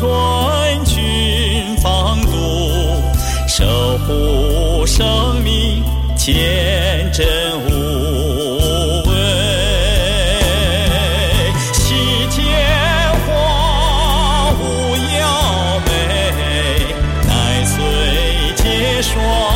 穿军芳度，守护生命坚贞无畏。西天花舞耀美，乃岁皆霜。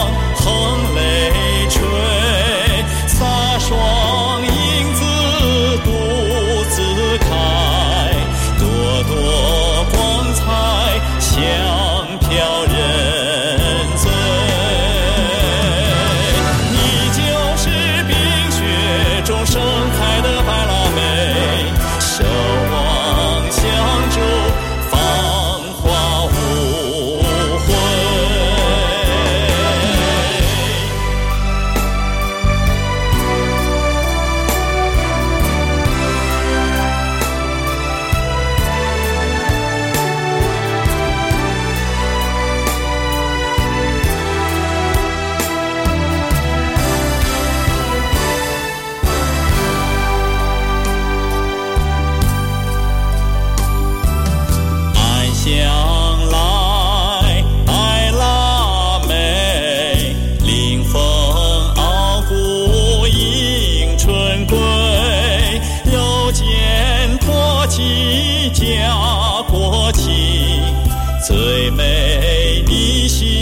家国情最美的心